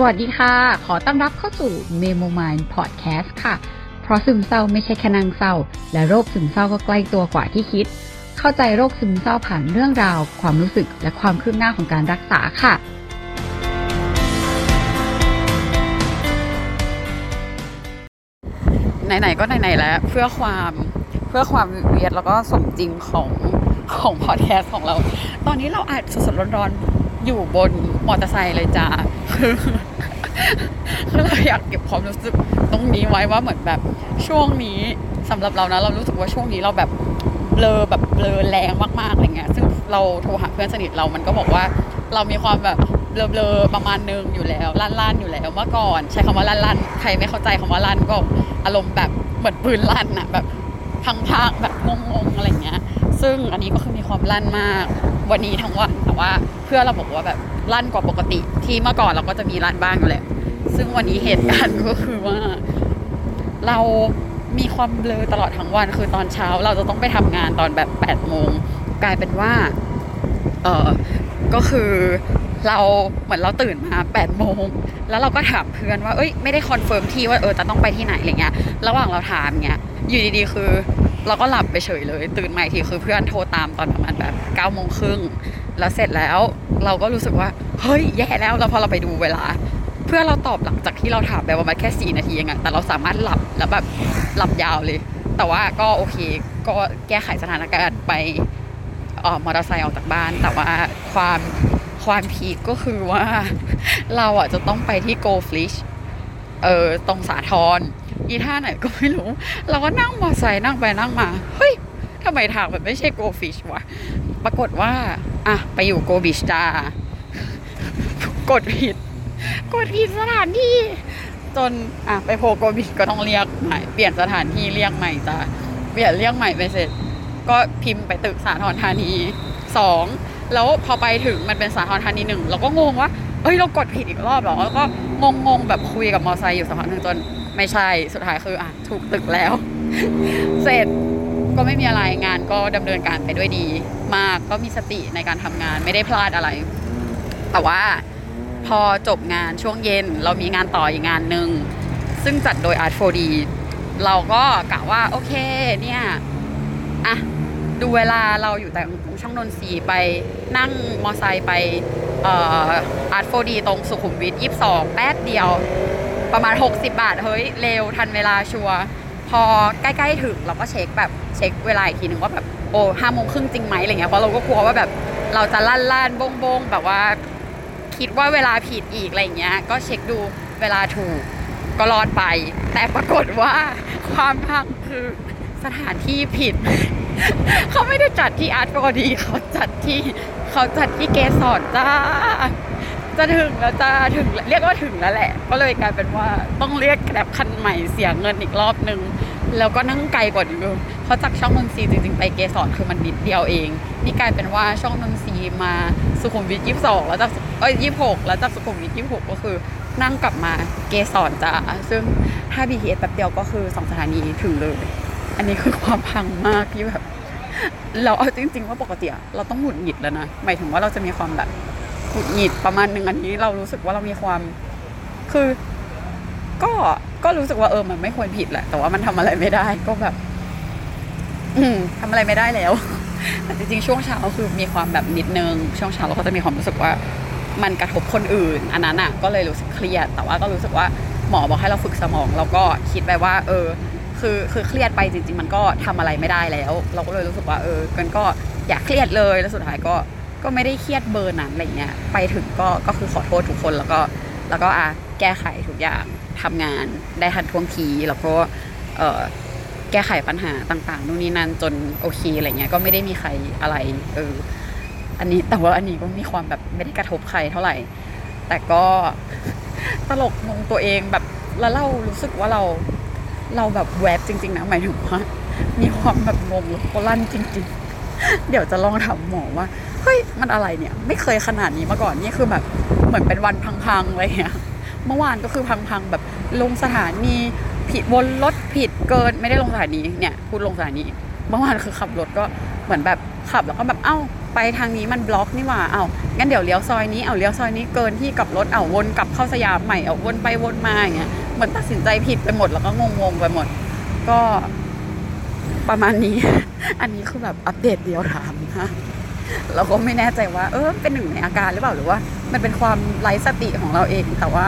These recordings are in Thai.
สวัสดีค่ะ ขอต้อนรับเข้าสู่ Memo Mind Podcast ค่ะ เพราะซึมเศร้าไม่ใช่แค่นางเศร้า และโรคซึมเศร้าก็ใกล้ตัวกว่าที่คิด เข้าใจโรคซึมเศร้าผ่านเรื่องราว ความรู้สึกและความคืบหน้าของการรักษาค่ะ ไหนๆก็ไหนๆแล้ว เพื่อความเพื่อความเวียดแล้วก็สมจริงของของพอดแคสต์ของเรา ตอนนี้เราอัดสดๆร้อนๆ อยู่บนมอเตอร์ไซค์เลยจ้าคือเราอยากเก็บความรู้สึกตรงนี้ไว้ว่าเหมือนแบบช่วงนี้สำหรับเรานะเรารู้สึกว่าช่วงนี้เราแบบเบลอแบบเบลอแรงมากๆอะไรเงี้ยซึ่งเราโทรหาเพื่อนสนิทเรามันก็บอกว่าเรามีความแบบเบลอๆประมาณนึงอยู่แล้วลั่นๆอยู่แล้วเมื่อก่อน ใช้คำว่าลั่นๆใครไม่เข้าใจคำว่าลั่นก็อารมณ์แบบเหมือนปืนลั่นอะแบบพังๆแบบงงๆอะไรเงี้ย ซึ่งอันนี้ก็คือมีความลั่นมากวันนี้ทั้งวันแต่ว่า เพื่อเราบอกว่าแบบลั่นกว่าปกติ ที่เมื่อก่อนเราก็จะมีลั่นบ้างอยู่แหละ ซึ่งวันนี้เหตุการณ์ก็คือว่า เรามีความเบลอตลอดทั้งวัน คือตอนเช้าเราจะต้องไปทำงานตอนแบบ8ปดโมงกลายเป็นว่า เออก็คือเราเหมือนเราตื่นมา8ปดโมงแล้วเราก็ถามเพื่อนว่า เอ้ยไม่ได้คอนเฟิร์มที่ว่าเออจะต้องไปที่ไหนอะไรเงี้ย ระหว่างเราถามเงี้ย อยู่ดีๆ คือ เราก็หลับไปเฉยเลย ตื่นมาทีคือเพื่อนโทรตามตอนประมาณแบบ9ก้าโมงครึ่ง แล้วเสร็จแล้วเราก็รู้สึกว่า เฮ้ย แย่แล้ว แล้วพอเราไปดูเวลา เพื่อเราตอบหลังจากที่เราถามไปประมาณแค่ 4 นาทีเองอะแต่เราสามารถหลับแล้วแบบหลับยาวเลย แต่ว่าก็โอเค ก็แก้ไขสถานการณ์ไปเออมอเตอร์ไซค์ออกจากบ้าน แต่ว่าความความพีคก็คือว่า เราอะจะต้องไปที่ Go Fish เออตรงสาทรอีท่าไหนก็ไม่รู้ เราก็นั่งมอเตอร์ไซค์นั่งไปนั่งมา เฮ้ยทำไมทางมันไม่ใช่ Go Fish วะ ปรากฏว่า อะ ไปอยู่ Go Beach จ้ากดผิด กดผิดสถานที่ จน อะ ไปโพโกบิก็ต้องเรียกใหม่เปลี่ยนสถานที่เรียกใหม่จ้ะเปลี่ยนเรียกใหม่ไปเสร็จ ก็พิมพ์ไปตึกสาทรธานีสองแล้วพอไปถึงมันเป็นสาทรธานีหนึ่งเราก็งงว่าเอ้ยเรากดผิดอีกรอบเหรอแล้วก็งงงแบบคุยกับมอไซค์อยู่สักพักหนึ่งจนไม่ใช่สุดท้ายคืออะถูกตึกแล้ว เสร็จ ก็ไม่มีอะไรงานก็ดำเนินการไปด้วยดี มากก็มีสติในการทำงานไม่ได้พลาดอะไร แต่ว่าพอจบงานช่วงเย็นเรามีงานต่ออีกงานหนึ่งซึ่งจัดโดย Art 4D เราก็กะว่าโอเคเนี่ยอะดูเวลาเราอยู่แต่ช่องนนทรีย์ไปนั่งมอไซค์ไปเอ่อ Art 4D ตรงสุขุมวิท 22 แป๊บเดียว ประมาณ 60 บาท เฮ้ย เร็วทันเวลาชัวร์ พอใกล้ๆถึงเราก็เช็คแบบเช็คเวลาอีกทีหนึ่งว่าแบบโอ้ห้าโมงครึ่งจริงไหมอะไรเงี้ยเพราะเราก็กลัวว่าแบบเราจะลั่นลั่นบงบงแบบว่าคิดว่าเวลาผิดอีกอะไรเงี้ย ก็เช็คดูเวลาถูกก็รอดไป แต่ปรากฏว่าความพังคือสถานที่ผิด เขาไม่ได้จัดที่อาร์ตบอดีเขาจัดที่เขาจัดที่เกสรจ้า จะถึงแล้วจ้าถึงเรียกว่าถึงแล้วแหละ ก็เลยกลายเป็นว่าต้องเรียกแกร็บคันใหม่เสียเงินอีกรอบนึง แล้วก็นั่งไกลกว่าเดิมเพราะจากช่องนนทรีจริงๆไปเกสรคือมันนิดเดียวเอง นี่กลายเป็นว่าช่องนนทรีมาสุขุมวิทยี่สิบสองแล้วจากเอ้ยยี่สิบหกแล้วจากสุขุมวิทยี่สิบหกก็คือนั่งกลับมาเกสรจ้าซึ่งถ้า BTS แป๊บเดียวก็คือสองสถานีถึงเลย อันนี้คือความพังมากที่แบบเราเอาจริง ๆ ว่าปกติเราต้องหงุดหงิดแล้วนะหมายถึงว่าเราจะมีความแบบ ดหงิดประมาณหนึ่งอันนี้เรารู้สึกว่าเรามีความ คือ ก็ก็รู้สึกว่าเออมันไม่ควรผิดแหละ แต่ว่ามันทำอะไรไม่ได้ ก็แบบ อืมทำอะไรไม่ได้แล้ว แต่จริงๆช่วงเช้าคือมีความแบบนิดนึง ช่วงเช้าเราก็จะมีความรู้สึกว่า มันกระทบคนอื่น อันนั้นอะ ก็เลยรู้สึกเครียด แต่ว่าก็รู้สึกว่าหมอบอกให้เราฝึกสมองเราก็คิดไปว่า เออ คือคือเครียดไปจริง ๆ มันก็ทำอะไรไม่ได้แล้ว เราก็เลยรู้สึกว่า เออกันก็อย่าเครียดเลยแล้วสุดท้ายก็ ก็ไม่ได้เครียดเบอร์นั้นอะไรเงี้ยไปถึงก็ก็คือขอโทษทุกคนแล้วก็แล้วก็อะแก้ไขทุกอย่างทำงานได้ทันท่วงทีแล้วก็เอ่อแก้ไขปัญหาต่างๆนู่นนี่นั่นจนโอเคอะไรเงี้ยก็ไม่ได้มีใครอะไรเอออันนี้แต่ว่าอันนี้ก็มีความแบบไม่ได้กระทบใครเท่าไหร่ แต่ก็ตลกงงตัวเองแบบแล้วเรารู้สึกว่าเราเราแบบแวบจริง ๆ นะหมายถึงว่ามีความแบบงงแล้วก็ลั่นจริง ๆ เดี๋ยวจะลองถามหมอว่า เฮ้ย มันอะไรเนี่ย ไม่เคยขนาดนี้มาก่อน นี่คือแบบเหมือนเป็นวันพังๆอะไรเงี้ย เมื่อวานก็คือพังๆแบบลงสถานีผิดวนรถผิดเกินไม่ได้ลงสถานีเนี่ย พูดลงสถานี เมื่อวานคือขับรถก็เหมือนแบบขับแล้วก็แบบเอ้าไปทางนี้มันบล็อกนี่หว่าเอางั้นเดี๋ยวเลี้ยวซอยนี้ เอาเลี้ยวซอยนี้เกินที่กลับรถ เอาวนกลับเข้าสยามใหม่ เอาวนไปวนมาอย่างเงี้ย เหมือนตัดสินใจผิดไปหมดแล้วก็งงๆไปหมด ก็ ประมาณนี้ อันนี้คือแบบอัปเดตเดียวถามนะเราก็ไม่แน่ใจว่า เออเป็นหนึ่งในอาการหรือเปล่าหรือว่า มันเป็นความไร้สติของเราเอง แต่ว่า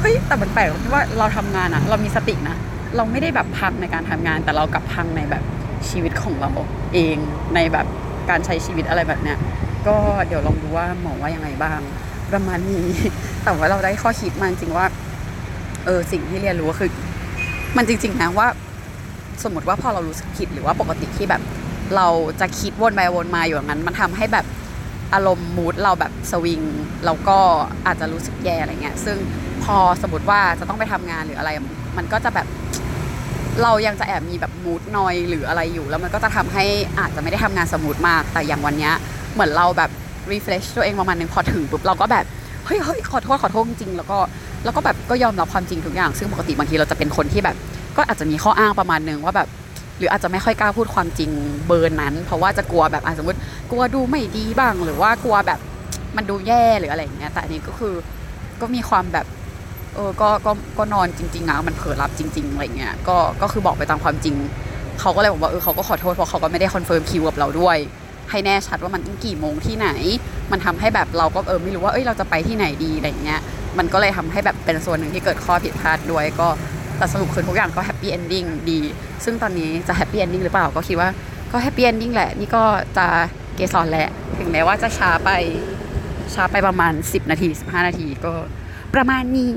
เฮ้ยแต่มันแปลกตรงที่ว่าเราทำงานอะเรามีสตินะเราไม่ได้แบบพังในการทำงาน แต่เรากลับพังในแบบชีวิตของเราเองในแบบการใช้ชีวิตอะไรแบบเนี้ยก็เดี๋ยวลองดูว่าหมอว่ายังไงบ้าง ประมาณนี้ แต่ว่าเราได้ข้อคิดมาจริงว่า เออสิ่งที่เรียนรู้ก็คือ มันจริง ๆนะว่า สมมติว่าพอเรารู้สึกผิดหรือว่าปกติที่แบบ เราจะคิดวนไปวนมาอยู่อย่างนั้น มันทำให้แบบอารมณ์มูดเราแบบสวิงแล้วก็อาจจะรู้สึกแย่อะไรเงี้ยซึ่งพอสมมติว่าจะต้องไปทำงานหรืออะไร มันก็จะแบบเรายังจะแอบมีแบบมูดนอยหรืออะไรอยู่ แล้วมันก็จะทำให้อาจจะไม่ได้ทำงานสมูทมาก แต่อย่างวันเนี้ยเหมือนเราแบบ refresh ตัวเองประมาณนึงพอถึงปุ๊บเราก็แบบเฮ้ยเฮ้ยขอโทษขอโทษจริงแล้วก็แล้วก็แบบก็ยอมรับความจริงทุกอย่าง ซึ่งปกติบางทีเราจะเป็นคนที่แบบ ก็อาจจะมีข้ออ้างประมาณนึงว่าแบบ หรืออาจจะไม่ค่อยกล้าพูดความจริงเบอร์นั้น เพราะว่าจะกลัวแบบสมมติกลัวดูไม่ดีบ้าง หรือว่ากลัวแบบมันดูแย่หรืออะไรอย่างเงี้ยแต่อันนี้ก็คือก็มีความแบบเออก็ก็ก็นอนจริงๆอะมันเผลอหลับจริง ๆอะไรเงี้ยก็ก็คือบอกไปตามความจริงเขาก็เลยบอกว่าเออเขาก็ขอโทษเพราะเขาก็ไม่ได้คอนเฟิร์มคิวกับเราด้วย ให้แน่ชัดว่ามันกี่โมงที่ไหน มันทำให้แบบเราก็เออไม่รู้ว่าเอ้ยเราจะไปที่ไหนดีอะไรเงี้ยมันก็เลยทำให้แบบเป็นส่วนหนึ่งที่เกิดข้อผิดพลาดด้วยก็ แต่สรุปคือทุกอย่างก็ happy ending ดี ซึ่งตอนนี้จะ happy ending หรือเปล่าก็คิดว่าก็ happy ending แหละ นี่ก็จะเกสรแหละ ถึงแม้ว่าจะช้าไปช้าไปประมาณ 10 นาที 15 นาทีก็ประมาณนี้